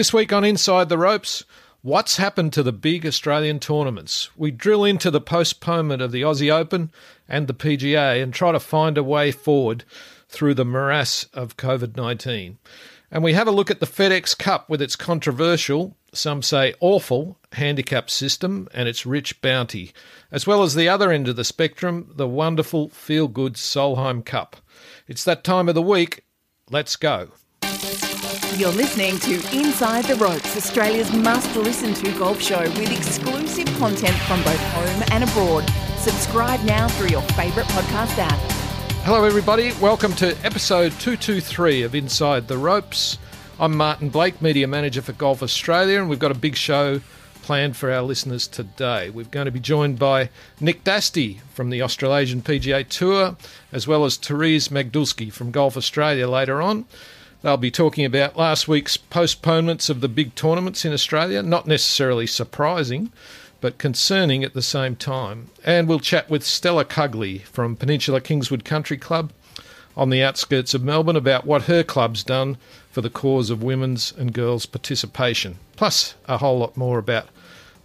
This week on Inside the Ropes, what's happened to the big Australian tournaments? We drill into the postponement of the Aussie Open and the PGA and try to find a way forward through the morass of COVID 19. And we have a look at the FedEx Cup with its controversial, some say awful, handicap system and its rich bounty, as well as the other end of the spectrum, the wonderful feel good Solheim Cup. It's that time of the week. Let's go. You're listening to Inside the Ropes, Australia's must listen to golf show with exclusive content from both home and abroad. Subscribe now through your favourite podcast app. Hello, everybody. Welcome to episode 223 of Inside the Ropes. I'm Martin Blake, Media Manager for Golf Australia, and we've got a big show planned for our listeners today. We're going to be joined by Nick Dastey from the Australasian PGA Tour, as well as Therese Magdulski from Golf Australia later on. They'll be talking about last week's postponements of the big tournaments in Australia, not necessarily surprising, but concerning at the same time. And we'll chat with Stella Cugley from Peninsula Kingswood Country Club on the outskirts of Melbourne about what her club's done for the cause of women's and girls' participation, plus a whole lot more about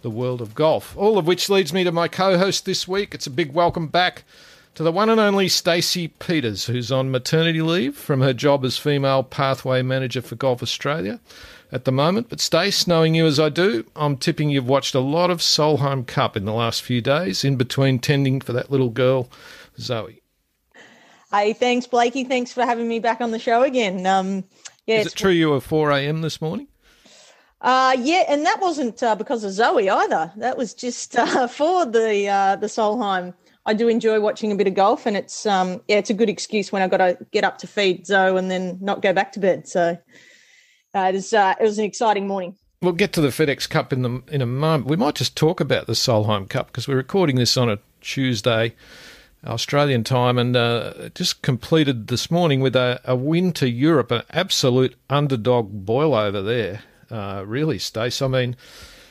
the world of golf. All of which leads me to my co host this week. It's a big welcome back to the one and only Stacey Peters, who's on maternity leave from her job as female pathway manager for Golf Australia at the moment. But Stace, knowing you as I do, I'm tipping you've watched a lot of Solheim Cup in the last few days, in between tending for that little girl, Zoe. Hey, thanks, Blakey. Thanks for having me back on the show again. Um, yeah, Is it true you were 4 a.m. this morning? Uh, yeah, and that wasn't uh, because of Zoe either. That was just uh, for the uh, the Solheim I do enjoy watching a bit of golf, and it's um yeah, it's a good excuse when I've got to get up to feed Zoe and then not go back to bed. So uh, it was uh, it was an exciting morning. We'll get to the FedEx Cup in the in a moment. We might just talk about the Solheim Cup because we're recording this on a Tuesday. Australian time, and uh, just completed this morning with a, a, win to Europe, an absolute underdog boil over there. Uh, really, Stace. I mean,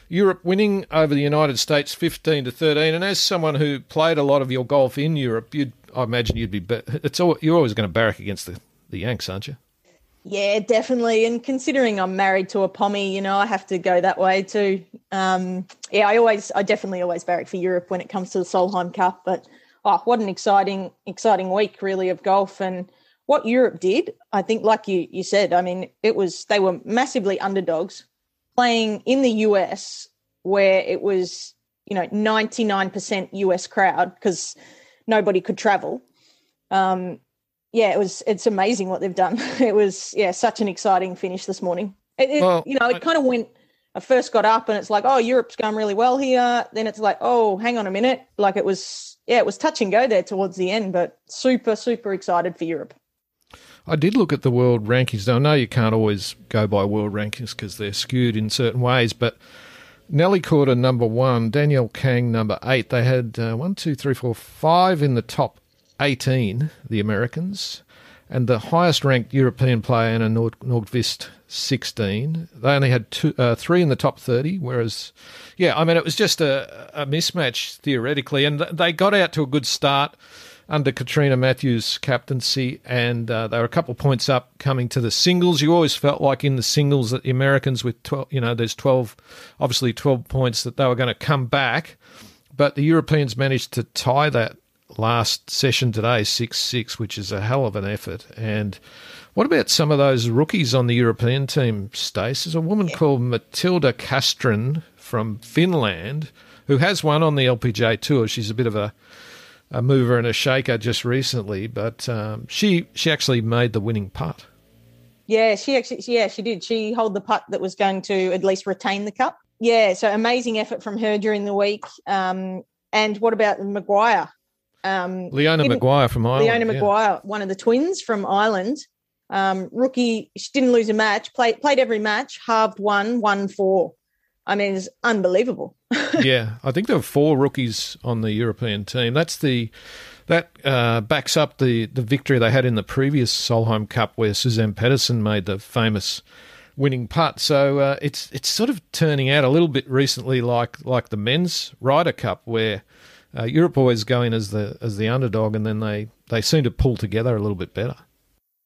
Europe winning over the United States 15 to 13. And as someone who played a lot of your golf in Europe, you'd I imagine you'd be it's all, you're always going to barrack against the the Yanks, aren't you? Yeah, definitely. And considering I'm married to a pommy, you know, I have to go that way too. Um, yeah, I always, I definitely always barrack for Europe when it comes to the Solheim Cup. But oh, what an exciting, exciting week really of golf and what Europe did. I think, like you you said, I mean, it was they were massively underdogs playing in the US where it was, you know, 99% US crowd because nobody could travel. Um, yeah, it was, it's amazing what they've done. It was, yeah, such an exciting finish this morning. It, it, well, you know, it kind of went, I first got up and it's like, oh, Europe's going really well here. Then it's like, oh, hang on a minute. Like it was, yeah, it was touch and go there towards the end, but super, super excited for Europe. I did look at the world rankings. Now, I know you can't always go by world rankings because they're skewed in certain ways, but Nelly Korda number one, Danielle Kang number eight. They had uh, one, two, three, four, five in the top 18, the Americans, and the highest ranked European player, Anna Nord- Nordqvist, 16. They only had two, uh, three in the top 30, whereas, yeah, I mean, it was just a, a mismatch theoretically, and they got out to a good start under Catriona Matthews' captaincy, and uh, they were a couple of points up coming to the singles. You always felt like in the singles that the Americans with 12, you know, there's 12, obviously 12 points that they were going to come back, but the Europeans managed to tie that last session today 6-6, which is a hell of an effort. And what about some of those rookies on the European team, Stace? There's a woman called Matilda Castren from Finland who has won on the LPGA Tour. She's a bit of a a mover and a shaker just recently, but um, she she actually made the winning putt. Yeah, she actually yeah she did. She held the putt that was going to at least retain the cup. Yeah, so amazing effort from her during the week. Um, and what about Maguire? Um, Leona Maguire from Ireland. Leona Maguire, yeah. one of the twins from Ireland. Um, rookie, she didn't lose a match. Played played every match. Halved one, one four. I mean, it's unbelievable. yeah, I think there were four rookies on the European team. That's the that uh, backs up the the victory they had in the previous Solheim Cup, where Suzann Pettersen made the famous winning putt. So uh, it's it's sort of turning out a little bit recently, like like the men's Ryder Cup, where uh, Europe always go in as the as the underdog, and then they they seem to pull together a little bit better.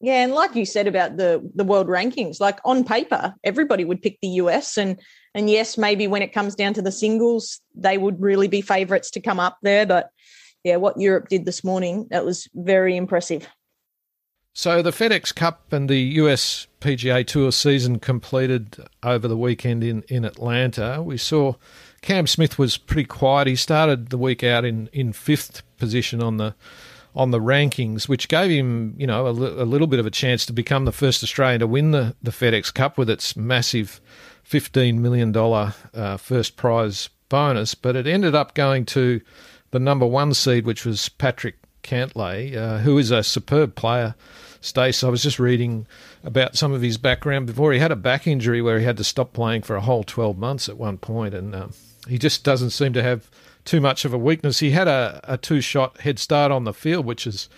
Yeah, and like you said about the the world rankings, like on paper, everybody would pick the US, and and yes, maybe when it comes down to the singles, they would really be favourites to come up there. But yeah, what Europe did this morning, that was very impressive. So the FedEx Cup and the US PGA Tour season completed over the weekend in, in Atlanta. We saw Cam Smith was pretty quiet. He started the week out in, in fifth position on the on the rankings, which gave him, you know, a, a little bit of a chance to become the first Australian to win the, the FedEx Cup with its massive $15 million uh, first prize bonus. But it ended up going to the number one seed, which was Patrick Cantlay, uh, who is a superb player. Stace, I was just reading about some of his background before. He had a back injury where he had to stop playing for a whole 12 months at one point, and uh, he just doesn't seem to have too much of a weakness. He had a, a two shot head start on the field, which is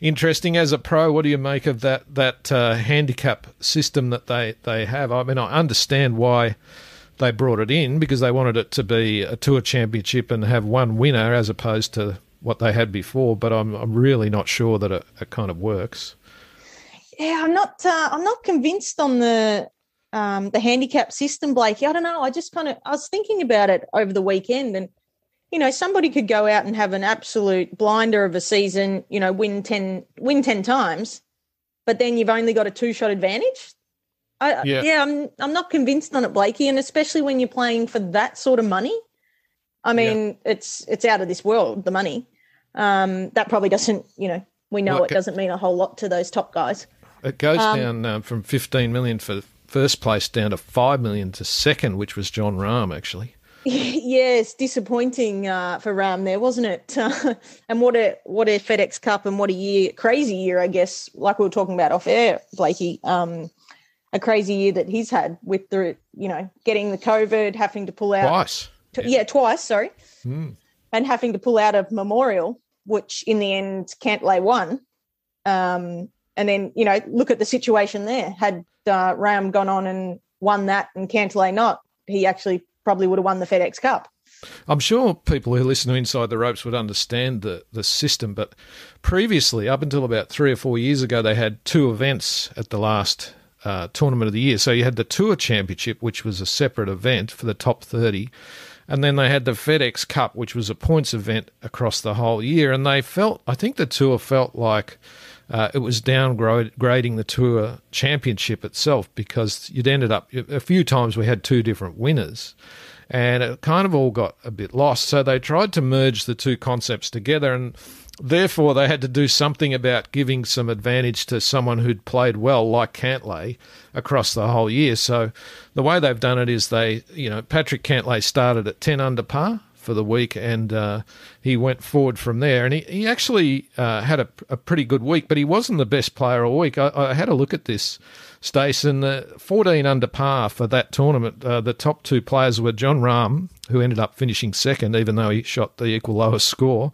interesting. As a pro, what do you make of that that uh, handicap system that they, they have? I mean, I understand why they brought it in because they wanted it to be a tour championship and have one winner as opposed to what they had before. But I'm I'm really not sure that it, it kind of works. Yeah, I'm not. Uh, I'm not convinced on the um, the handicap system, Blakey. I don't know. I just kind of I was thinking about it over the weekend, and you know, somebody could go out and have an absolute blinder of a season, you know, win 10, win 10 times, but then you've only got a two shot advantage. I, yeah. yeah, I'm I'm not convinced on it, Blakey, and especially when you're playing for that sort of money. I mean, yeah. it's it's out of this world, the money. Um, that probably doesn't, you know, we know well, it doesn't mean a whole lot to those top guys. It goes um, down uh, from 15 million for first place down to 5 million to second, which was Jon Rahm, actually. Yes, disappointing uh, for Rahm there, wasn't it? Uh, and what a what a FedEx Cup and what a year, crazy year, I guess. Like we were talking about off air, Blakey, um, a crazy year that he's had with the you know getting the COVID, having to pull out twice. To, yeah. yeah. twice. Sorry, mm. and having to pull out of Memorial, which in the end Cantlay won. Um, and then you know look at the situation there. Had uh, Rahm gone on and won that and Cantlay not, he actually probably would have won the FedEx Cup. I'm sure people who listen to Inside the Ropes would understand the, the system, but previously, up until about three or four years ago, they had two events at the last uh, tournament of the year. So you had the Tour Championship, which was a separate event for the top 30, and then they had the FedEx Cup, which was a points event across the whole year. And they felt, I think the Tour felt like uh, it was downgrading the Tour Championship itself because you'd ended up a few times we had two different winners. And it kind of all got a bit lost. So they tried to merge the two concepts together, and therefore they had to do something about giving some advantage to someone who'd played well, like Cantlay, across the whole year. So the way they've done it is they, you know, Patrick Cantlay started at 10 under par for the week, and uh, he went forward from there. And he, he actually uh, had a, a, pretty good week, but he wasn't the best player all week. I, I had a look at this, Stace, and the 14 under par for that tournament. Uh, the top two players were Jon Rahm, who ended up finishing second, even though he shot the equal lowest score,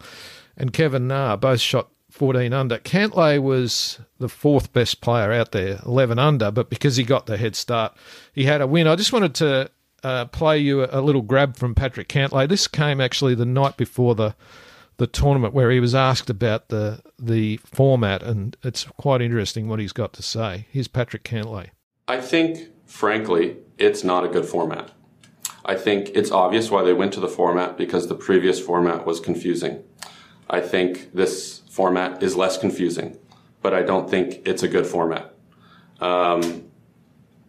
and Kevin Na, both shot 14 under. Cantlay was the fourth best player out there, 11 under, but because he got the head start, he had a win. I just wanted to uh, play you a, a, little grab from Patrick Cantlay. This came actually the night before the the tournament, where he was asked about the the format, and it's quite interesting what he's got to say. Here's Patrick Cantlay. I think, frankly, it's not a good format. I think it's obvious why they went to the format because the previous format was confusing. I think this format is less confusing, but I don't think it's a good format. Um,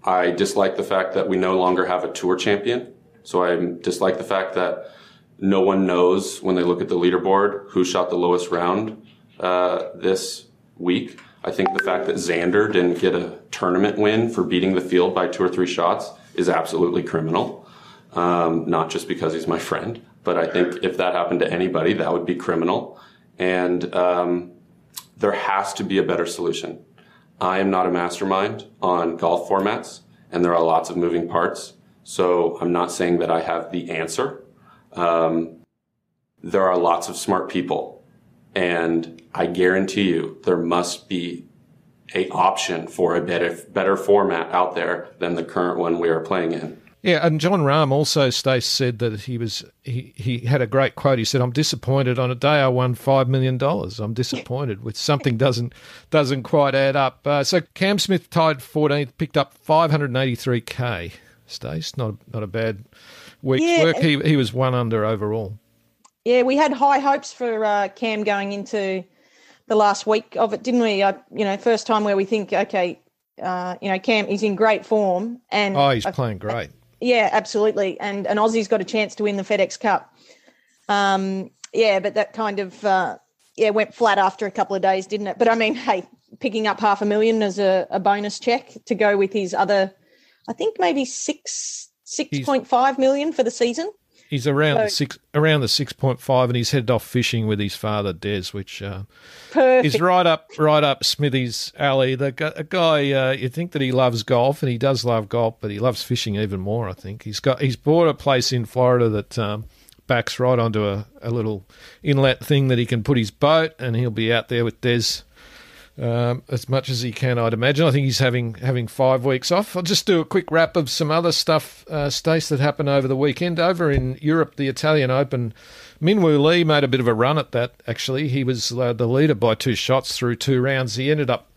I dislike the fact that we no longer have a tour champion. So I dislike the fact that no one knows when they look at the leaderboard who shot the lowest round uh, this week. I think the fact that Xander didn't get a tournament win for beating the field by two or three shots is absolutely criminal. Um, not just because he's my friend, but I think if that happened to anybody, that would be criminal. And um, there has to be a better solution. I am not a mastermind on golf formats, and there are lots of moving parts. So I'm not saying that I have the answer. Um, there are lots of smart people, and I guarantee you there must be a option for a better better format out there than the current one we are playing in. Yeah, and Jon Rahm also Stace said that he was he, he had a great quote. He said, "I'm disappointed on a day I won five million dollars. I'm disappointed with something doesn't doesn't quite add up." Uh, so Cam Smith tied 14th, picked up 583k. Stace, not not a bad week's Yeah. work. He he was one under overall. Yeah, we had high hopes for uh, Cam going into the last week of it, didn't we? Uh, you know, first time where we think, okay, uh, you know, Cam is in great form, and Oh, he's I- playing great. Yeah, absolutely, and and Aussie's got a chance to win the FedEx Cup. Um, yeah, but that kind of uh, yeah went flat after a couple of days, didn't it? But I mean, hey, picking up half a million as a, a bonus check to go with his other, I think maybe six six point five million for the season. He's around the six around the six point five, and he's headed off fishing with his father Des, which uh, is right up right up Smithy's alley. The a guy uh, you think that he loves golf, and he does love golf, but he loves fishing even more. I think he's got he's bought a place in Florida that um, backs right onto a, a little inlet thing that he can put his boat, and he'll be out there with Des. Um, as much as he can, I'd imagine. I think he's having having five weeks off. I'll just do a quick wrap of some other stuff, uh, Stace, that happened over the weekend. Over in Europe, the Italian Open, Min Woo Lee made a bit of a run at that. Actually, he was uh, the leader by two shots through two rounds. He ended up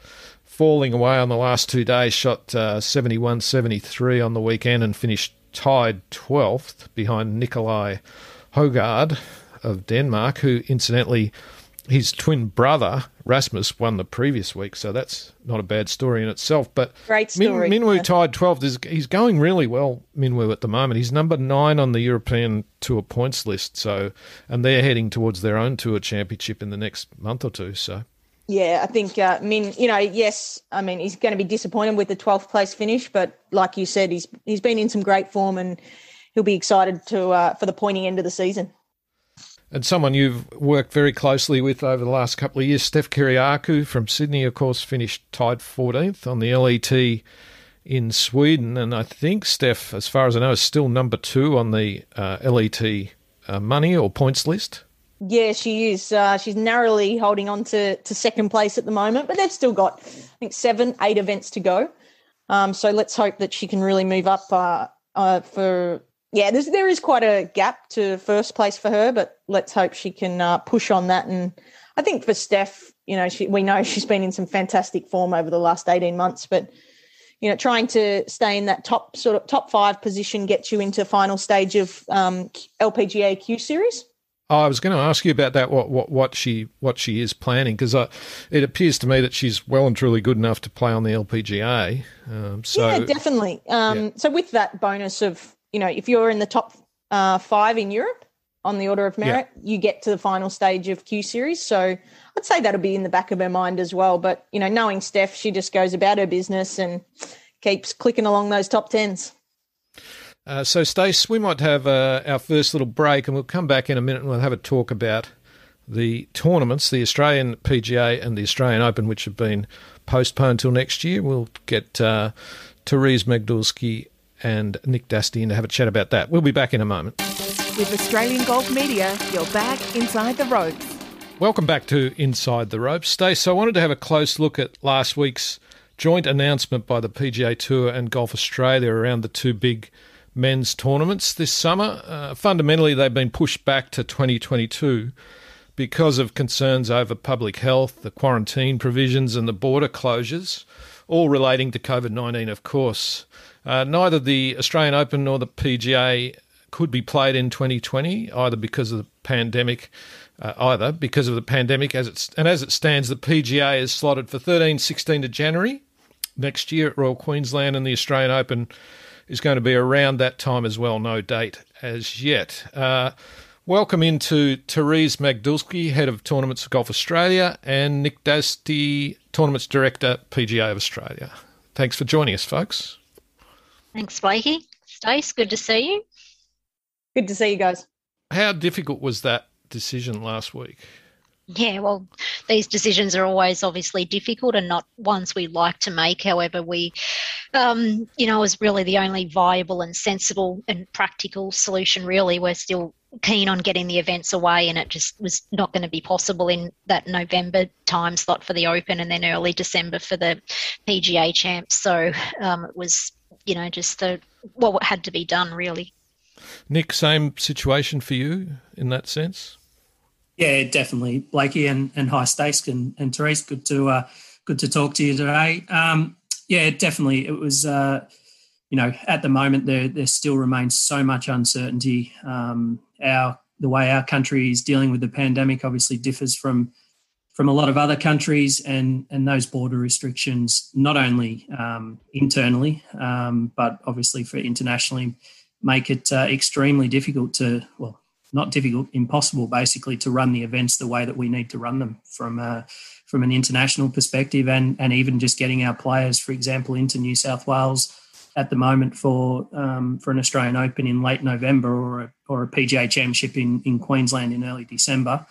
falling away on the last two days. Shot uh, 71 73 on the weekend and finished tied 12th behind Nicolai Højgaard of Denmark, who incidentally his twin brother Rasmus won the previous week, so that's not a bad story in itself. But Great Min- Minwoo yeah. tied 12th. He's, going really well, Min Woo, at the moment. He's number nine on the European Tour points list. So, and they're heading towards their own Tour Championship in the next month or two. So, Yeah, I think uh, Min. You know, yes, I mean he's going to be disappointed with the twelfth place finish, but like you said, he's he's been in some great form, and he'll be excited to uh, for the pointy end of the season. And someone you've worked very closely with over the last couple of years, Steph Kyriacou from Sydney, of course, finished tied 14th on the LET in Sweden, and I think Steph, as far as I know, is still number two on the uh, LET uh, money or points list. Yeah, she is. Uh, she's narrowly holding on to, to second place at the moment, but they've still got, I think, seven, eight events to go. Um, so let's hope that she can really move up uh, uh, for. Yeah, there's, quite a gap to first place for her, but let's hope she can uh, push on that. And I think for Steph, you know, she, we know she's been in some fantastic form over the last 18 months, but you know, trying to stay in that top sort of top five position gets you into final stage of um, LPGA Q series. Oh, I was going to ask you about that. What what what she what she is planning because it appears to me that she's well and truly good enough to play on the LPGA. Um, so yeah, definitely. Um, yeah. So with that bonus of you know, if you're in the top uh, five in Europe on the order of merit, you get to the final stage of Q series. So I'd say that'll be in the back of her mind as well. But you know, knowing Steph, she just goes about her business and keeps clicking along those top tens. Uh, so, Stace, we might have uh, our first little break, and we'll come back in a minute and we'll have a talk about the tournaments, the Australian PGA and the Australian Open, which have been postponed till next year. We'll get uh, Therese Magdulski and Nick Dastey in to have a chat about that. We'll be back in a moment. With Australian Golf Media, you're back inside the ropes. Welcome back to Inside the Ropes. Stace, I wanted to have a close look at last week's joint announcement by the PGA Tour and Golf Australia around the two big men's tournaments this summer. Uh, fundamentally, they've been pushed back to 2022 because of concerns over public health, the quarantine provisions, and the border closures, all relating to COVID 19, of course. Uh, neither the Australian Open nor the PGA could be played in 2020, either because of the pandemic. Uh, either because of the pandemic, as it's and as it stands, the PGA is slotted for 13, 16 to January next year at Royal Queensland, and the Australian Open is going to be around that time as well. No date as yet. Uh, welcome into Therese Magdulski, head of tournaments for Golf Australia, and Nick Dastey, tournaments director, PGA of Australia. Thanks for joining us, folks. Thanks, Blakey. Stace, good to see you. Good to see you guys. How difficult was that decision last week? Yeah, well, these decisions are always obviously difficult and not ones we like to make. However, we, um, you know, is really the only viable and sensible and practical solution. Really, we're still keen on getting the events away, and it just was not going to be possible in that November time slot for the Open, and then early December for the PGA Champs. So um, it was you know, just the what had to be done really. Nick, same situation for you in that sense. Yeah, definitely, Blakey and, and hi, Stace and, and Therese. Good to uh, good to talk to you today. Um, yeah, definitely. It was, uh, you know, at the moment there there still remains so much uncertainty. Um, our the way our country is dealing with the pandemic obviously differs from from a lot of other countries, and and those border restrictions not only um, internally, um, but obviously for internationally, make it uh, extremely difficult to well, not difficult, impossible, basically, to run the events the way that we need to run them from uh, from an international perspective, and and even just getting our players, for example, into New South Wales at the moment for um, for an Australian Open in late November or a, or a PGA Championship in in Queensland in early December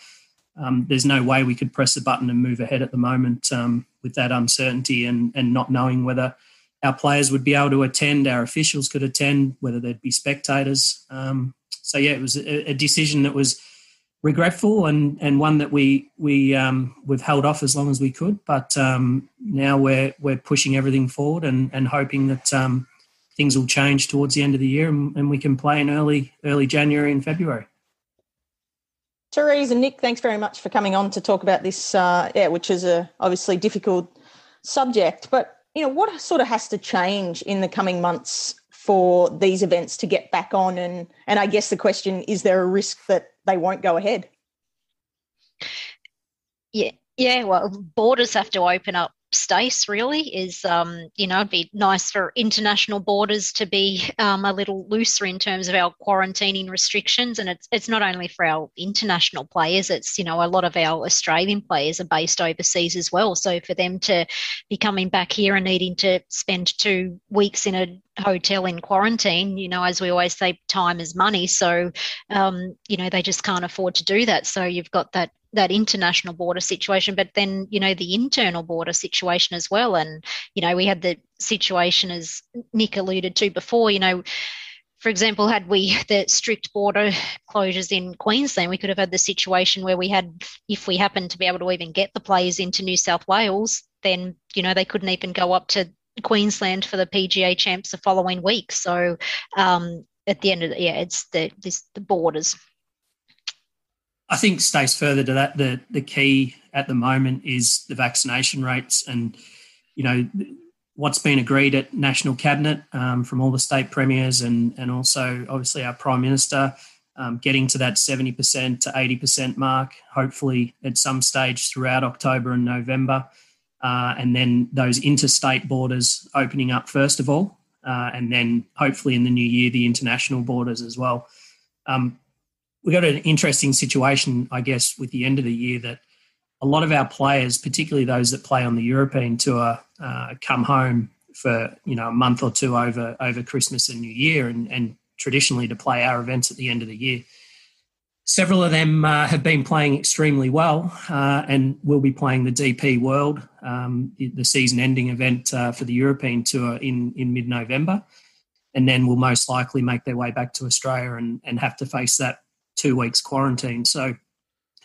um, there's no way we could press a button and move ahead at the moment um, with that uncertainty and, and not knowing whether our players would be able to attend, our officials could attend, whether there'd be spectators. Um, so yeah, it was a, a, decision that was regretful and, and one that we we um, we've held off as long as we could. But um, now we're we're pushing everything forward and, and hoping that um, things will change towards the end of the year and, and we can play in early early January and February. Therese and Nick, thanks very much for coming on to talk about this, uh, yeah, which is a obviously difficult subject. But you know, what sort of has to change in the coming months for these events to get back on? And and I guess the question is: there a risk that they won't go ahead? Yeah, yeah. Well, borders have to open up Stace really is, um, you know, it'd be nice for international borders to be um, a little looser in terms of our quarantining restrictions. And it's, it's not only for our international players, it's, you know, a lot of our Australian players are based overseas as well. So for them to be coming back here and needing to spend two weeks in a hotel in quarantine, you know, as we always say, time is money. So, um, you know, they just can't afford to do that. So you've got that that international border situation, but then you know the internal border situation as well. And you know we had the situation as Nick alluded to before. You know, for example, had we the strict border closures in Queensland, we could have had the situation where we had, if we happened to be able to even get the players into New South Wales, then you know they couldn't even go up to Queensland for the PGA Champs the following week. So um, at the end of the yeah, it's the this the borders. I think stays further to that. The the key at the moment is the vaccination rates, and you know what's been agreed at national cabinet um, from all the state premiers, and and also obviously our prime minister. Um, getting to that 70% to 80% mark, hopefully at some stage throughout October and November. Uh, and then those interstate borders opening up first of all, uh, and then hopefully in the new year, the international borders as well. Um, we got an interesting situation, I guess, with the end of the year that a lot of our players, particularly those that play on the European tour, uh, come home for you know a month or two over over Christmas and New Year, and, and traditionally to play our events at the end of the year. Several of them uh, have been playing extremely well uh, and will be playing the DP World, um, the, the season-ending event uh, for the European Tour in in mid-November, and then will most likely make their way back to Australia and, and have to face that two weeks quarantine. So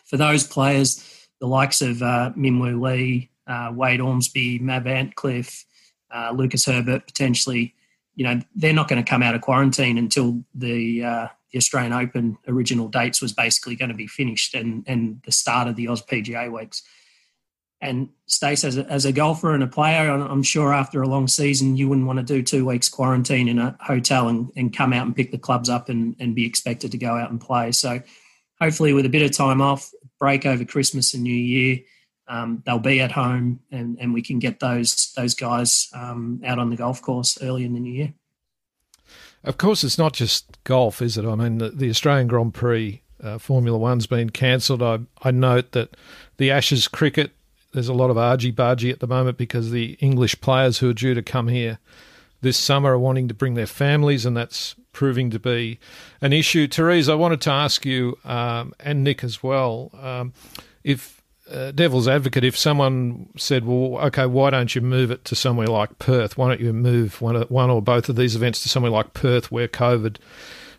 for those players, the likes of uh, Min Woo Lee, uh, Wade Ormsby, Mav Antcliff, uh, Lucas Herbert, potentially, you know, they're not going to come out of quarantine until the uh, the Australian Open original dates was basically going to be finished and and the start of the Oz PGA weeks. And Stace, as a, as a golfer and a player, I'm sure after a long season, you wouldn't want to do two weeks quarantine in a hotel and, and come out and pick the clubs up and, and be expected to go out and play. So hopefully, with a bit of time off, break over Christmas and New Year, um, they'll be at home and, and we can get those those guys um, out on the golf course early in the new year. Of course, it's not just golf, is it? I mean, the, the Australian Grand Prix uh, Formula One's been cancelled. I, I note that the Ashes cricket there's a lot of argy bargy at the moment because the English players who are due to come here this summer are wanting to bring their families, and that's proving to be an issue. Therese, I wanted to ask you um, and Nick as well um, if uh, devil's advocate, if someone said, "Well, okay, why don't you move it to somewhere like Perth? Why don't you move one, one or both of these events to somewhere like Perth, where COVID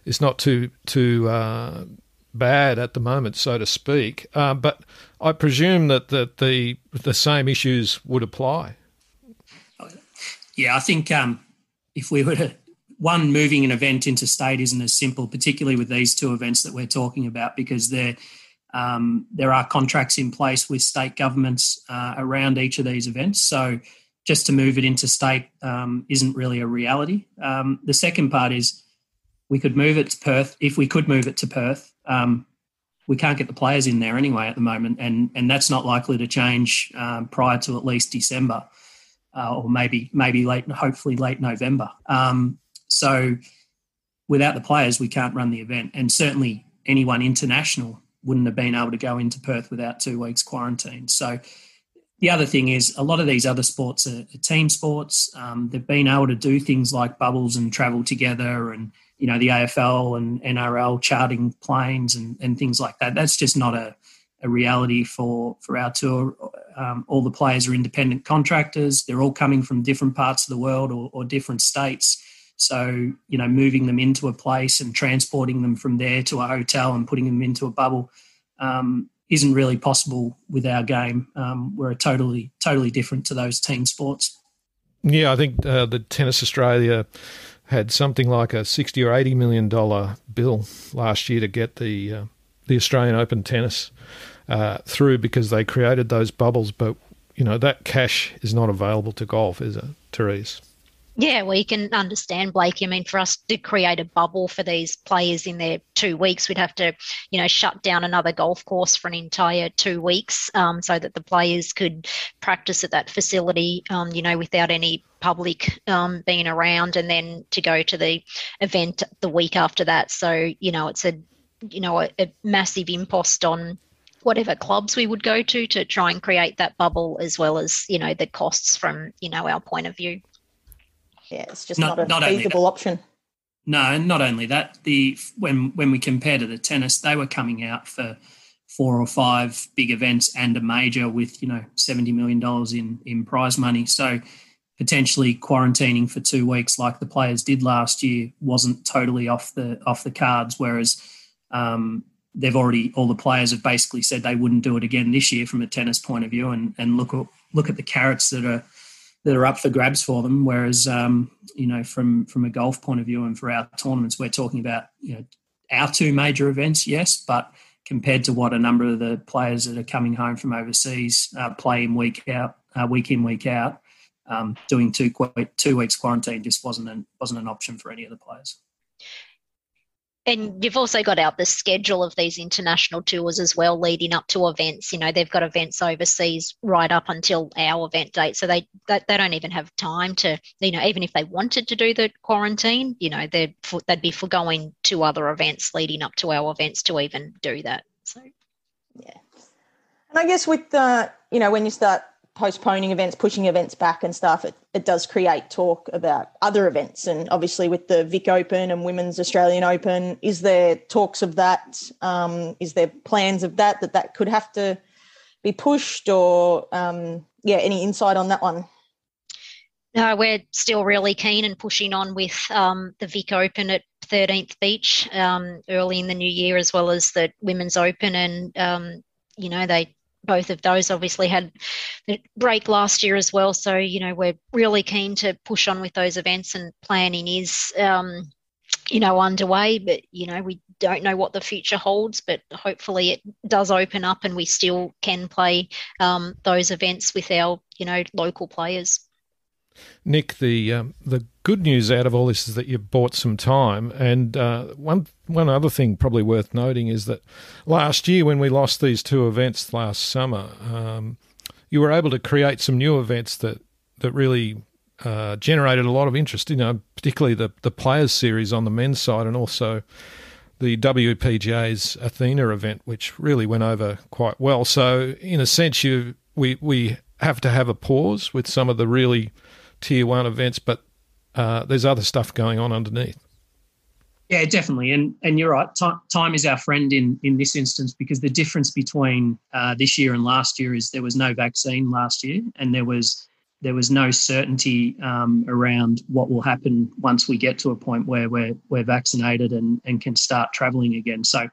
is not too too uh, bad at the moment, so to speak. Uh, but I presume that, that the the same issues would apply. Yeah, I think um, if we were to one moving an event into state isn't as simple, particularly with these two events that we're talking about, because there um, there are contracts in place with state governments uh, around each of these events. So just to move it into state um, isn't really a reality. Um, the second part is we could move it to Perth if we could move it to Perth. Um, we can't get the players in there anyway at the moment, and and that's not likely to change um, prior to at least December, uh, or maybe maybe late, hopefully late November. Um, so without the players, we can't run the event, and certainly anyone international wouldn't have been able to go into Perth without two weeks quarantine. So the other thing is a lot of these other sports are, are team sports. Um, they've been able to do things like bubbles and travel together and you know the AFL and NRL charting planes and, and things like that. That's just not a, a reality for for our tour. Um, all the players are independent contractors. They're all coming from different parts of the world or, or different states. So you know, moving them into a place and transporting them from there to a hotel and putting them into a bubble um, isn't really possible with our game. Um, we're totally totally different to those team sports. Yeah, I think uh, the Tennis Australia had something like a sixty or eighty million dollar bill last year to get the uh, the Australian Open tennis uh, through because they created those bubbles. But you know that cash is not available to golf, is it, Therese? Yeah, well, you can understand, Blake. I mean, for us to create a bubble for these players in their two weeks, we'd have to, you know, shut down another golf course for an entire two weeks um, so that the players could practice at that facility, um, you know, without any public um, being around, and then to go to the event the week after that. So, you know, it's a, you know, a, a massive impost on whatever clubs we would go to to try and create that bubble as well as you know the costs from you know our point of view yeah, it's just not, not a not feasible option. No, and not only that, the when when we compare to the tennis, they were coming out for four or five big events and a major with you know seventy million dollars in in prize money. So potentially quarantining for two weeks, like the players did last year, wasn't totally off the off the cards. Whereas um, they've already all the players have basically said they wouldn't do it again this year from a tennis point of view, and and look at look at the carrots that are that are up for grabs for them. Whereas, um, you know, from from a golf point of view and for our tournaments, we're talking about you know our two major events, yes, but compared to what a number of the players that are coming home from overseas uh, play in week out, uh, week in, week out, um, doing two two weeks quarantine just wasn't an, wasn't an option for any of the players. And you've also got out the schedule of these international tours as well, leading up to events. You know, they've got events overseas right up until our event date, so they they, they don't even have time to, you know, even if they wanted to do the quarantine, you know, they'd they'd be foregoing two other events leading up to our events to even do that. So, yeah, and I guess with the, you know, when you start postponing events, pushing events back and stuff, it, it does create talk about other events. And obviously, with the Vic Open and Women's Australian Open, is there talks of that? Um, is there plans of that that that could have to be pushed, or um, yeah, any insight on that one? No, we're still really keen and pushing on with um, the Vic Open at 13th Beach um, early in the new year, as well as the Women's Open, and um, you know they both of those obviously had the break last year as well. So, you know, we're really keen to push on with those events and planning is, um, you know, underway, but, you know, we don't know what the future holds, but hopefully it does open up and we still can play um, those events with our, you know, local players. Nick, the um, the good news out of all this is that you've bought some time, and uh, one one other thing probably worth noting is that last year when we lost these two events last summer, um, you were able to create some new events that that really uh, generated a lot of interest. You know, particularly the the Players Series on the men's side, and also the WPGA's Athena event, which really went over quite well. So, in a sense, you we we have to have a pause with some of the really tier one events, but uh, there's other stuff going on underneath. Yeah, definitely, and and you're right. Time, time is our friend in in this instance because the difference between uh, this year and last year is there was no vaccine last year, and there was there was no certainty um, around what will happen once we get to a point where we're we're vaccinated and and can start travelling again. So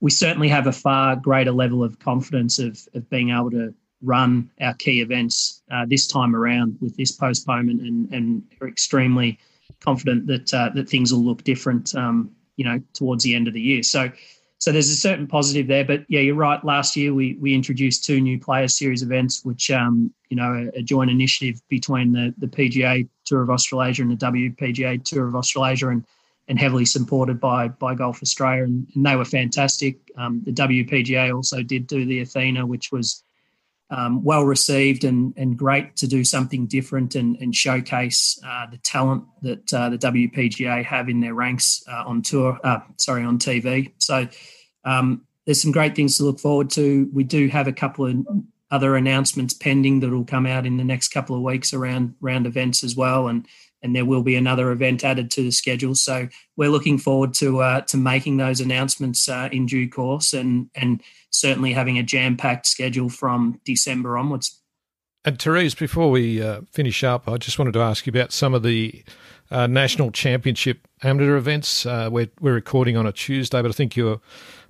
we certainly have a far greater level of confidence of of being able to run our key events uh, this time around with this postponement and, and are extremely confident that uh, that things will look different, um, you know, towards the end of the year. So, so there's a certain positive there. But yeah, you're right. Last year we we introduced two new player series events, which um, you know, a, a joint initiative between the the PGA Tour of Australasia and the WPGA Tour of Australasia, and and heavily supported by by Golf Australia, and, and they were fantastic. Um, the WPGA also did do the Athena, which was um, well received and and great to do something different and, and showcase uh, the talent that uh, the WPGA have in their ranks uh, on tour. Uh, sorry, on TV. So um, there's some great things to look forward to. We do have a couple of other announcements pending that will come out in the next couple of weeks around round events as well, and and there will be another event added to the schedule. So we're looking forward to uh, to making those announcements uh, in due course, and and certainly having a jam packed schedule from December onwards. And Therese, before we uh, finish up, I just wanted to ask you about some of the uh, national championship amateur events. Uh, we're, we're recording on a Tuesday, but I think you're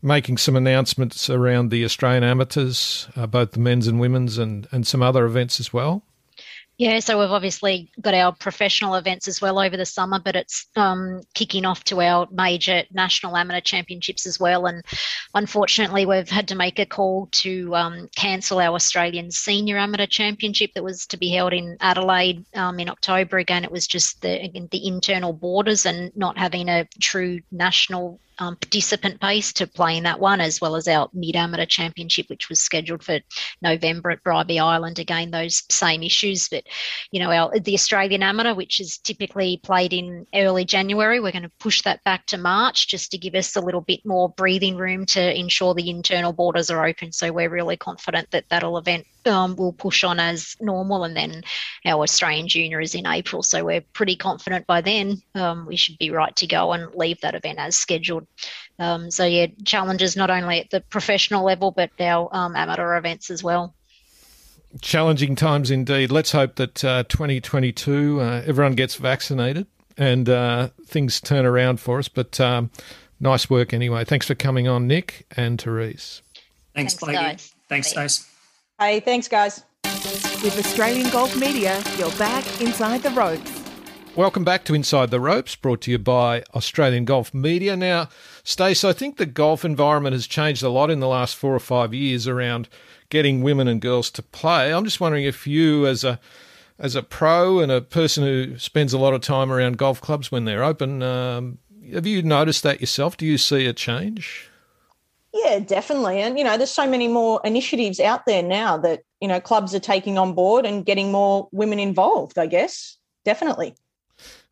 making some announcements around the Australian amateurs, uh, both the men's and women's, and, and some other events as well. Yeah, so we've obviously got our professional events as well over the summer, but it's um, kicking off to our major national amateur championships as well. And unfortunately, we've had to make a call to um, cancel our Australian Senior Amateur Championship that was to be held in Adelaide um, in October. Again, it was just the the internal borders and not having a true national um, participant base to play in that one, as well as our mid amateur championship, which was scheduled for November at Bribie Island. Again, those same issues, but you know, our the Australian amateur, which is typically played in early January, we're going to push that back to March just to give us a little bit more breathing room to ensure the internal borders are open. So we're really confident that that'll event um, will push on as normal, and then our Australian Junior is in April. So we're pretty confident by then um, we should be right to go and leave that event as scheduled. Um, so yeah, challenges not only at the professional level but our um, amateur events as well. Challenging times indeed. Let's hope that uh, 2022 uh, everyone gets vaccinated and uh, things turn around for us. But um, nice work anyway. Thanks for coming on, Nick and Therese. Thanks, Thanks guys. Thanks, guys. Hey, thanks, guys. With Australian Golf Media, you're back inside the ropes. Welcome back to Inside the Ropes, brought to you by Australian Golf Media. Now, Stace, I think the golf environment has changed a lot in the last four or five years around getting women and girls to play. I'm just wondering if you, as a as a pro and a person who spends a lot of time around golf clubs when they're open, um, have you noticed that yourself? Do you see a change? Yeah, definitely. And, you know, there's so many more initiatives out there now that, you know, clubs are taking on board and getting more women involved, I guess. Definitely.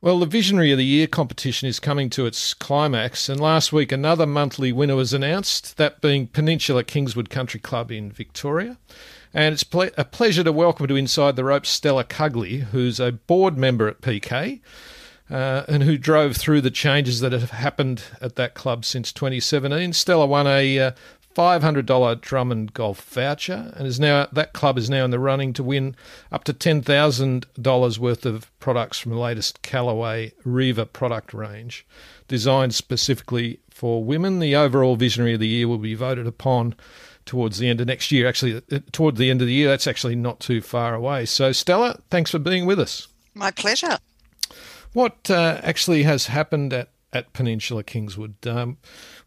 Well, the Visionary of the Year competition is coming to its climax, and last week another monthly winner was announced, that being Peninsula Kingswood Country Club in Victoria. And it's ple- a pleasure to welcome to Inside the Ropes Stella Cugley, who's a board member at PK uh, and who drove through the changes that have happened at that club since 2017. Stella won a uh, $500 Drummond golf voucher and is now that club is now in the running to win up to $10,000 worth of products from the latest Callaway REVA product range designed specifically for women. The overall visionary of the year will be voted upon towards the end of next year. Actually, uh, toward the end of the year, that's actually not too far away. So, Stella, thanks for being with us. My pleasure. What uh, actually has happened at, at Peninsula Kingswood? Um,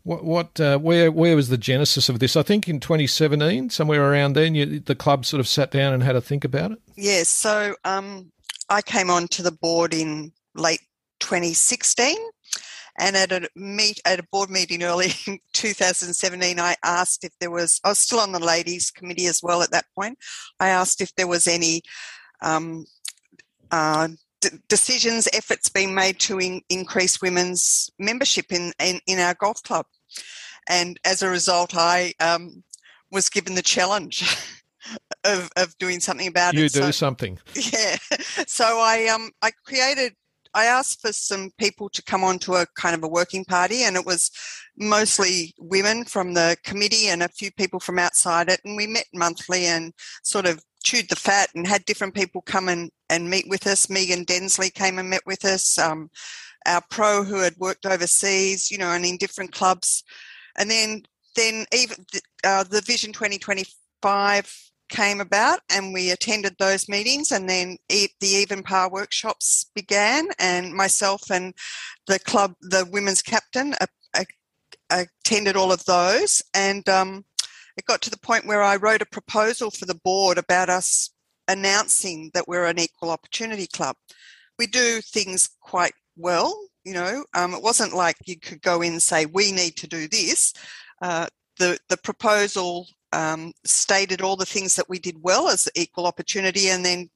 what, what uh, where where was the genesis of this? I think in 2017, somewhere around then, you, the club sort of sat down and had a think about it. Yes, so um, I came on to the board in late 2016, and at a meet at a board meeting early in 2017, I asked if there was. I was still on the ladies' committee as well at that point. I asked if there was any um, uh, decisions, efforts being made to in, increase women's membership in, in, in, our golf club. And as a result, I um, was given the challenge of, of doing something about you it. You do so, something. Yeah. So I um I created I asked for some people to come on to a kind of a working party, and it was mostly women from the committee and a few people from outside it. And we met monthly and sort of chewed the fat and had different people come and, and meet with us. Megan Densley came and met with us. Um, our pro who had worked overseas, you know, and in different clubs. And then, then even uh, the Vision 2025 came about and we attended those meetings and then the even par workshops began and myself and the club the women's captain attended all of those and um, it got to the point where i wrote a proposal for the board about us announcing that we're an equal opportunity club we do things quite well you know um, it wasn't like you could go in and say we need to do this uh, the the proposal um, stated all the things that we did well as equal opportunity, and then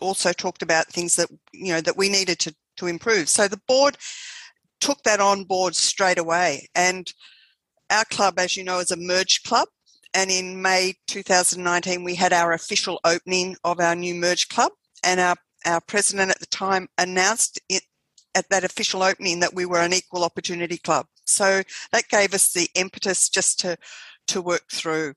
also talked about things that you know that we needed to to improve. So the board took that on board straight away, and our club, as you know, is a merged club. And in May 2019, we had our official opening of our new merged club, and our our president at the time announced it at that official opening that we were an equal opportunity club. So that gave us the impetus just to to work through.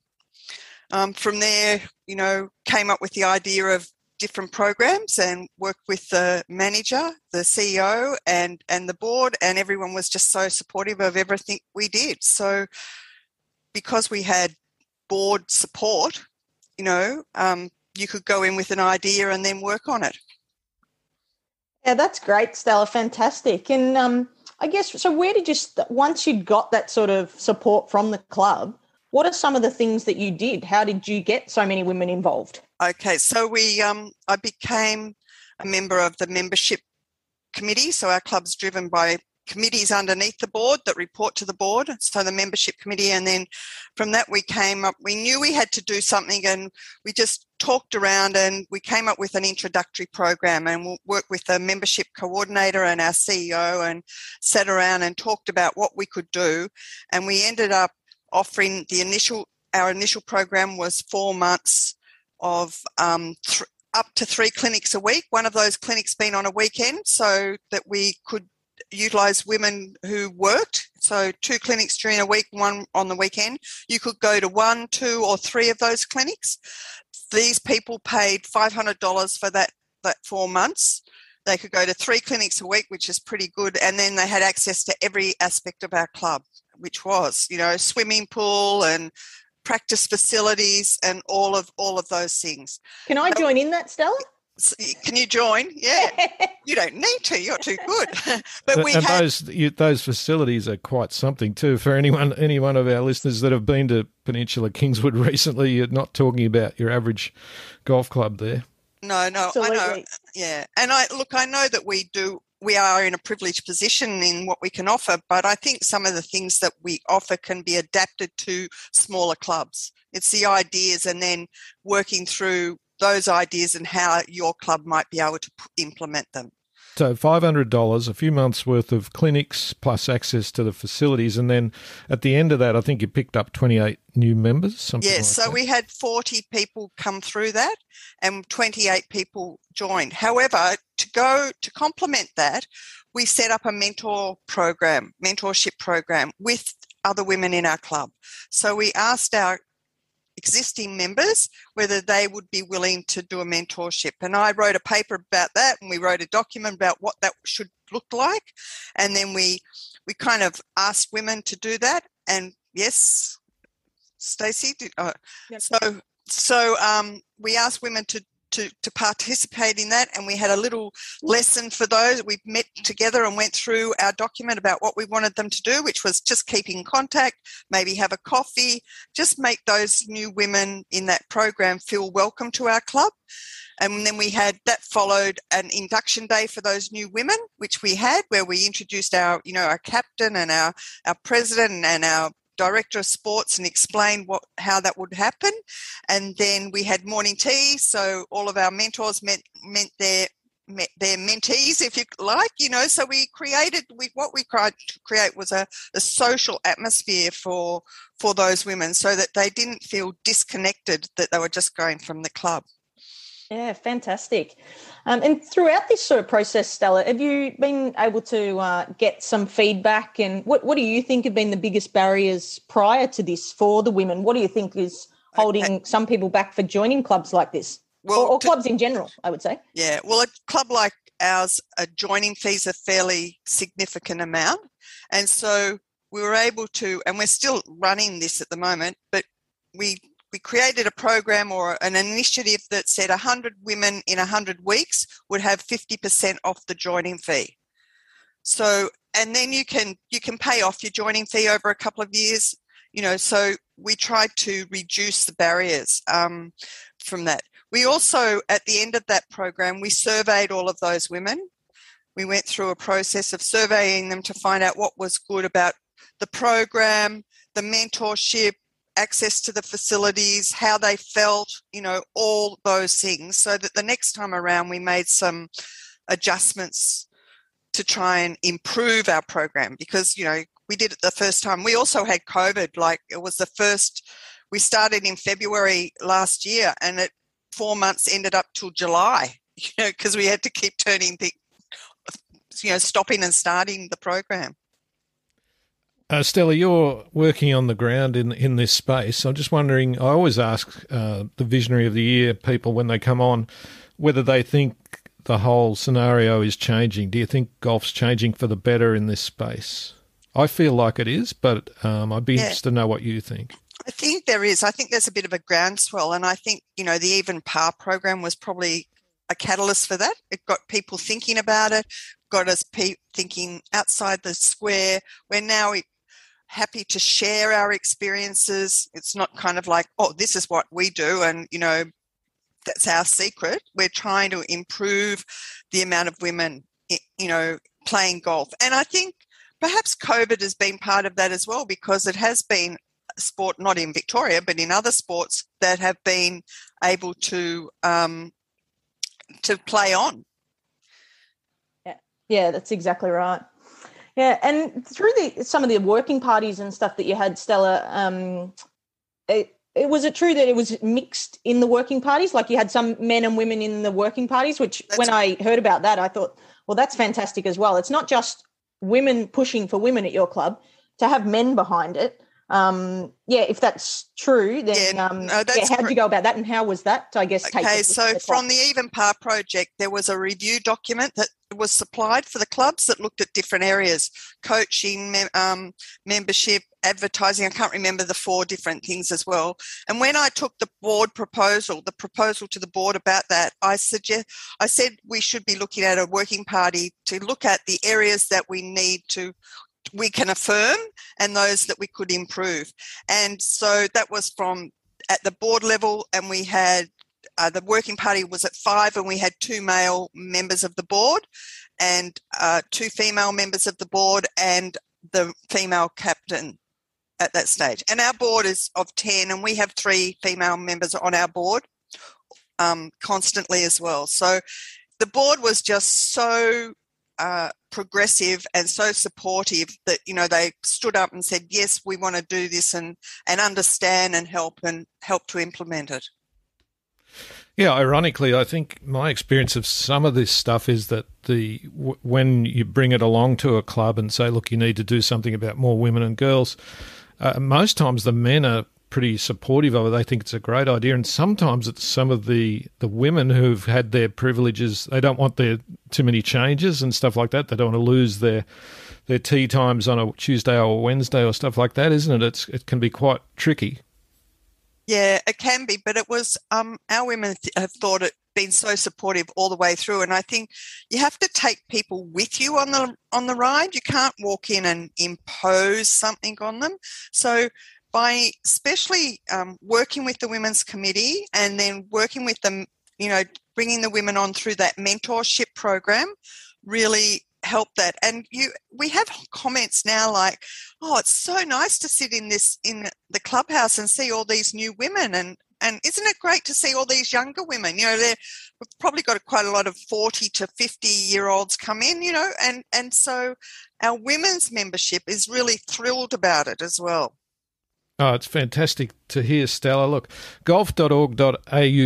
Um, from there, you know, came up with the idea of different programs and worked with the manager, the CEO, and and the board, and everyone was just so supportive of everything we did. So, because we had board support, you know, um, you could go in with an idea and then work on it. Yeah, that's great, Stella. Fantastic. And um, I guess so. Where did you once you'd got that sort of support from the club? What are some of the things that you did? How did you get so many women involved? Okay, so we um, I became a member of the membership committee. So our club's driven by committees underneath the board that report to the board. So the membership committee, and then from that we came up. We knew we had to do something, and we just talked around and we came up with an introductory program and we'll work with the membership coordinator and our CEO and sat around and talked about what we could do and we ended up offering the initial our initial program was four months of um, th- up to three clinics a week one of those clinics being on a weekend so that we could utilize women who worked so two clinics during a week one on the weekend you could go to one two or three of those clinics these people paid $500 for that, that four months. They could go to three clinics a week, which is pretty good. And then they had access to every aspect of our club, which was, you know, swimming pool and practice facilities and all of all of those things. Can I join in that, Stella? Can you join? Yeah, you don't need to. You're too good. but we and had, those you, those facilities are quite something too. For anyone any one of our listeners that have been to Peninsula Kingswood recently, you're not talking about your average golf club there. No, no, Absolutely. I know. Yeah, and I look. I know that we do. We are in a privileged position in what we can offer, but I think some of the things that we offer can be adapted to smaller clubs. It's the ideas and then working through those ideas and how your club might be able to implement them. So five hundred dollars, a few months worth of clinics plus access to the facilities, and then at the end of that, I think you picked up twenty eight new members. yes, like so that. we had forty people come through that, and twenty eight people joined. However, to go to complement that, we set up a mentor program, mentorship program with other women in our club. So we asked our existing members whether they would be willing to do a mentorship. And I wrote a paper about that and we wrote a document about what that should look like. And then we we kind of asked women to do that. And yes, Stacey, uh, yep. so so um, we asked women to to, to participate in that and we had a little lesson for those. We met together and went through our document about what we wanted them to do which was just keep in contact maybe have a coffee just make those new women in that program feel welcome to our club. And then we had that followed an induction day for those new women which we had where we introduced our you know our captain and our our president and our director of sports and explained what how that would happen. And then we had morning tea, so all of our mentors met meant their met their mentees, if you like, you know. So we created we what we tried to create was a, a social atmosphere for for those women, so that they didn't feel disconnected that they were just going from the club. Yeah, fantastic. Um, and throughout this sort of process, Stella, have you been able to uh, get some feedback? And what, what do you think have been the biggest barriers prior to this for the women? What do you think is holding okay. some people back for joining clubs like this? Well, or, or to, clubs in general, I would say. Yeah, well, a club like ours, a joining fees a fairly significant amount. And so we were able to, and we're still running this at the moment, but we we created a program or an initiative that said 100 women in 100 weeks would have 50% off the joining fee. So, and then you can you can pay off your joining fee over a couple of years. You know, so we tried to reduce the barriers um, from that. We also, at the end of that program, we surveyed all of those women. We went through a process of surveying them to find out what was good about the program, the mentorship, access to the facilities, how they felt, you know, all those things, so that the next time around we made some adjustments to try and improve our program because, you know, we did it the first time. We also had COVID, like it was the first, we started in February last year and it four months ended up till July, you know, because we had to keep turning the, you know, stopping and starting the program. Uh, Stella, you're working on the ground in in this space. I'm just wondering. I always ask uh, the visionary of the year people when they come on whether they think the whole scenario is changing. Do you think golf's changing for the better in this space? I feel like it is, but um, I'd be yeah. interested to know what you think. I think there is. I think there's a bit of a groundswell, and I think you know the even par program was probably a catalyst for that. It got people thinking about it, got us pe- thinking outside the square. We're now happy to share our experiences. It's not kind of like, oh, this is what we do, and you know, that's our secret. We're trying to improve the amount of women, you know, playing golf. And I think perhaps COVID has been part of that as well because it has been a sport, not in Victoria, but in other sports that have been able to um, to play on. Yeah, yeah, that's exactly right. Yeah, and through the some of the working parties and stuff that you had, Stella, um, it, it was it true that it was mixed in the working parties? Like you had some men and women in the working parties, which that's when I heard about that, I thought, well, that's fantastic as well. It's not just women pushing for women at your club to have men behind it um, yeah, if that's true, then yeah, um, no, yeah, how did you go about that, and how was that? I guess. Okay, so from the Even Par project, there was a review document that was supplied for the clubs that looked at different areas: coaching, um, membership, advertising. I can't remember the four different things as well. And when I took the board proposal, the proposal to the board about that, I suggest I said we should be looking at a working party to look at the areas that we need to we can affirm and those that we could improve. And so that was from at the board level, and we had uh, the working party was at five, and we had two male members of the board and uh, two female members of the board, and the female captain at that stage. And our board is of 10, and we have three female members on our board um, constantly as well. So the board was just so uh, progressive and so supportive that you know they stood up and said yes we want to do this and and understand and help and help to implement it. Yeah ironically i think my experience of some of this stuff is that the when you bring it along to a club and say look you need to do something about more women and girls uh, most times the men are pretty supportive of it. They think it's a great idea, and sometimes it's some of the the women who've had their privileges. They don't want their too many changes and stuff like that. They don't want to lose their their tea times on a Tuesday or Wednesday or stuff like that, isn't it? It's it can be quite tricky. Yeah, it can be, but it was um, our women have thought it been so supportive all the way through, and I think you have to take people with you on the on the ride. You can't walk in and impose something on them. So by especially um, working with the women's committee and then working with them, you know, bringing the women on through that mentorship program really helped that. And you we have comments now like oh it's so nice to sit in this in the clubhouse and see all these new women. And and isn't it great to see all these younger women? You know they're we've probably got quite a lot of 40 to 50 year olds come in you know and and so our women's membership is really thrilled about it as well Oh, it's fantastic to hear, Stella. Look, golf.org.au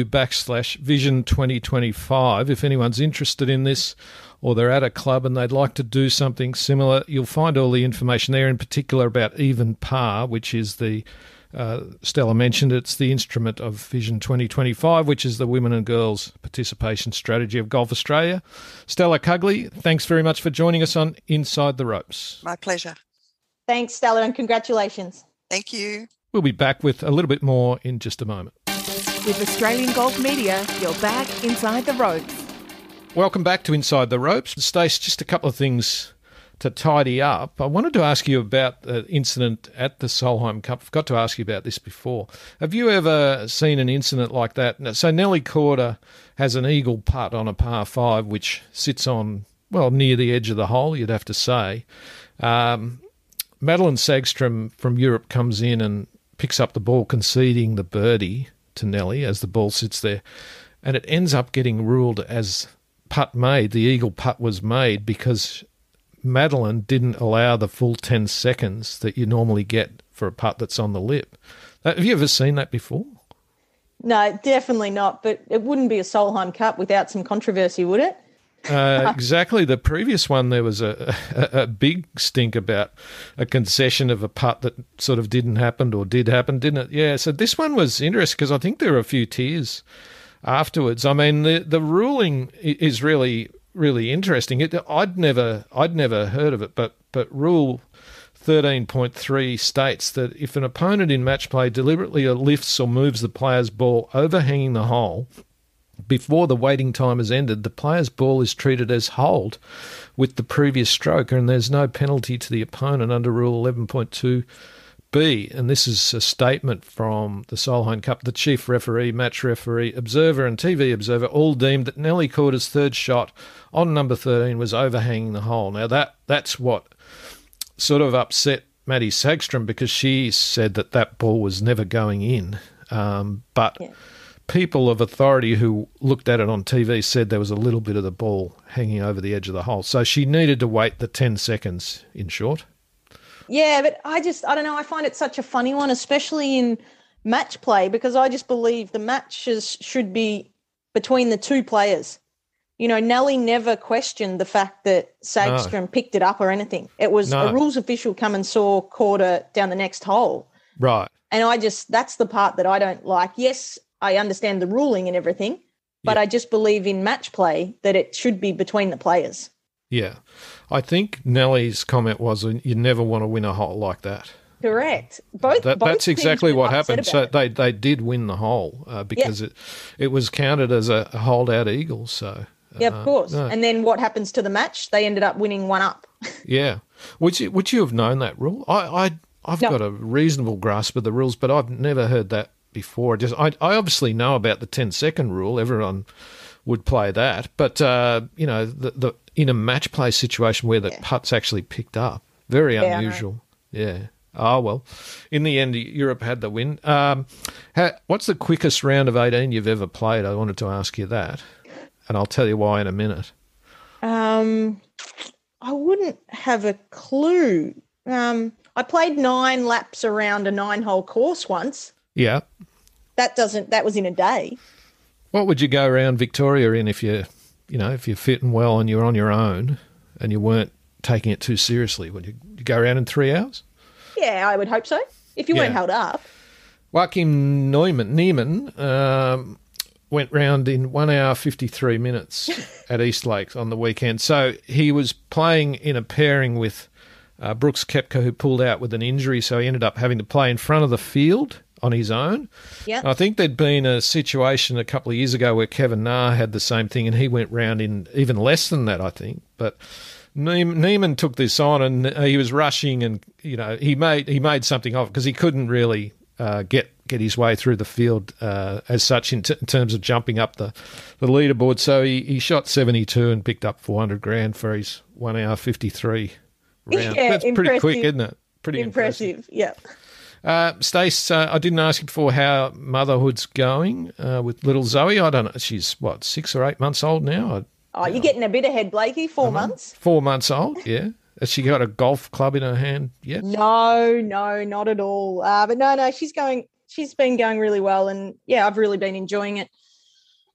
backslash vision 2025. If anyone's interested in this or they're at a club and they'd like to do something similar, you'll find all the information there, in particular about Even Par, which is the, uh, Stella mentioned, it's the instrument of Vision 2025, which is the women and girls participation strategy of Golf Australia. Stella Cugley, thanks very much for joining us on Inside the Ropes. My pleasure. Thanks, Stella, and congratulations. Thank you. We'll be back with a little bit more in just a moment. With Australian Golf Media, you're back inside the ropes. Welcome back to Inside the Ropes. Stace, just a couple of things to tidy up. I wanted to ask you about the incident at the Solheim Cup. I've got to ask you about this before. Have you ever seen an incident like that? So Nelly Korda has an eagle putt on a par five, which sits on, well, near the edge of the hole, you'd have to say. Um, Madelene Sagstrom from Europe comes in and picks up the ball, conceding the birdie to Nelly as the ball sits there. And it ends up getting ruled as putt made, the eagle putt was made because Madelene didn't allow the full 10 seconds that you normally get for a putt that's on the lip. Uh, have you ever seen that before? No, definitely not. But it wouldn't be a Solheim Cup without some controversy, would it? Uh, exactly. The previous one, there was a, a, a, big stink about a concession of a putt that sort of didn't happen or did happen, didn't it? Yeah. So this one was interesting because I think there were a few tears afterwards. I mean, the the ruling is really really interesting. It, I'd never I'd never heard of it, but but rule. 13.3 states that if an opponent in match play deliberately lifts or moves the player's ball overhanging the hole before the waiting time has ended, the player's ball is treated as holed with the previous stroke, and there's no penalty to the opponent under Rule 11.2 B, and this is a statement from the Solheim Cup, the chief referee, match referee, observer, and TV observer all deemed that Nelly Korda's third shot on number 13 was overhanging the hole. Now, that that's what sort of upset Maddie Sagstrom because she said that that ball was never going in. Um, but yeah. People of authority who looked at it on TV said there was a little bit of the ball hanging over the edge of the hole. So she needed to wait the 10 seconds, in short. Yeah, but I just I don't know. I find it such a funny one, especially in match play, because I just believe the matches should be between the two players. You know, Nelly never questioned the fact that Sagstrom no. picked it up or anything. It was no. a rules official come and saw Korda down the next hole. Right. And I just that's the part that I don't like. Yes, I understand the ruling and everything, but I just believe in match play that it should be between the players. Yeah. I think Nelly's comment was you never want to win a hole like that. Correct. Both, that, both that's exactly what happened. So they, they did win the hole uh, because yeah. it it was counted as a, a holdout eagle. So yeah, of uh, course. No. And then what happens to the match? They ended up winning one up. yeah. Would you would you have known that rule? I, I I've no. got a reasonable grasp of the rules, but I've never heard that before. Just I I obviously know about the 10 second rule. Everyone would play that, but uh, you know the the in a match play situation where the yeah. putt's actually picked up. Very yeah, unusual. Yeah. Oh, well. In the end, Europe had the win. Um, what's the quickest round of 18 you've ever played? I wanted to ask you that. And I'll tell you why in a minute. Um, I wouldn't have a clue. Um, I played nine laps around a nine hole course once. Yeah. That doesn't, that was in a day. What would you go around Victoria in if you you know, if you're fit and well and you're on your own and you weren't taking it too seriously, would you, you go around in three hours? Yeah, I would hope so. If you yeah. weren't held up. Joaquin Neumann, Niemann um, went round in one hour fifty three minutes at East Lakes on the weekend. So he was playing in a pairing with uh, Brooks Koepka, who pulled out with an injury. So he ended up having to play in front of the field on his own. Yeah. I think there'd been a situation a couple of years ago where Kevin Na had the same thing, and he went round in even less than that, I think. But Niemann took this on, and he was rushing, and you know he made he made something of because he couldn't really uh, get get his way through the field uh, as such in, t- in, terms of jumping up the, the leaderboard. So he, he shot 72 and picked up 400 grand for his one hour 53 round. Yeah, That's impressive. pretty quick, isn't it? Pretty impressive. impressive. Yeah. Uh, Stace, uh, I didn't ask you before how motherhood's going uh, with little Zoe. I don't know. She's what six or eight months old now. I, oh, you're getting a bit ahead, Blakey. 4 months. Four months old. Yeah. Has she got a golf club in her hand yet? No, no, not at all. Uh, but no, no, she's going. She's been going really well, and yeah, I've really been enjoying it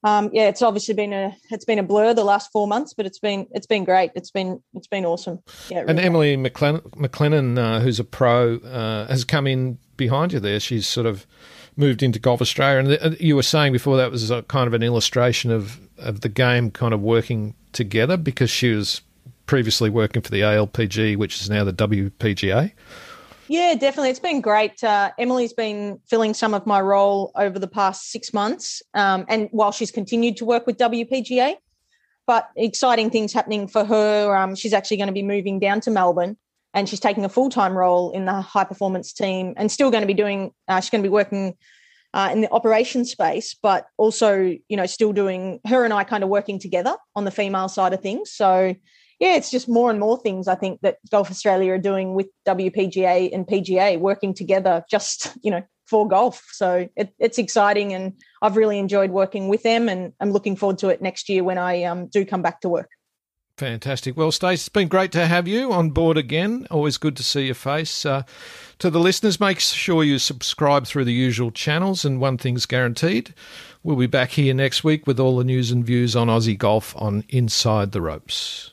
um, yeah, it's obviously been a it's been a blur the last four months, but it's been it's been great. It's been it's been awesome. Yeah, really and Emily McLennan, McLennan uh, who's a pro, uh, has come in behind you there. She's sort of moved into Golf Australia, and uh, you were saying before that was a, kind of an illustration of of the game kind of working together because she was previously working for the ALPG, which is now the WPGA. Yeah, definitely. It's been great. Uh, Emily's been filling some of my role over the past six months, um, and while she's continued to work with WPGA, but exciting things happening for her. Um, she's actually going to be moving down to Melbourne, and she's taking a full time role in the high performance team, and still going to be doing. Uh, she's going to be working uh, in the operations space, but also, you know, still doing her and I kind of working together on the female side of things. So yeah, it's just more and more things I think that Golf Australia are doing with WPGA and PGA working together just, you know, for golf. So it, it's exciting and I've really enjoyed working with them and I'm looking forward to it next year when I um, do come back to work. Fantastic. Well, Stace, it's been great to have you on board again. Always good to see your face. Uh, to the listeners, make sure you subscribe through the usual channels, and one thing's guaranteed we'll be back here next week with all the news and views on Aussie golf on Inside the Ropes.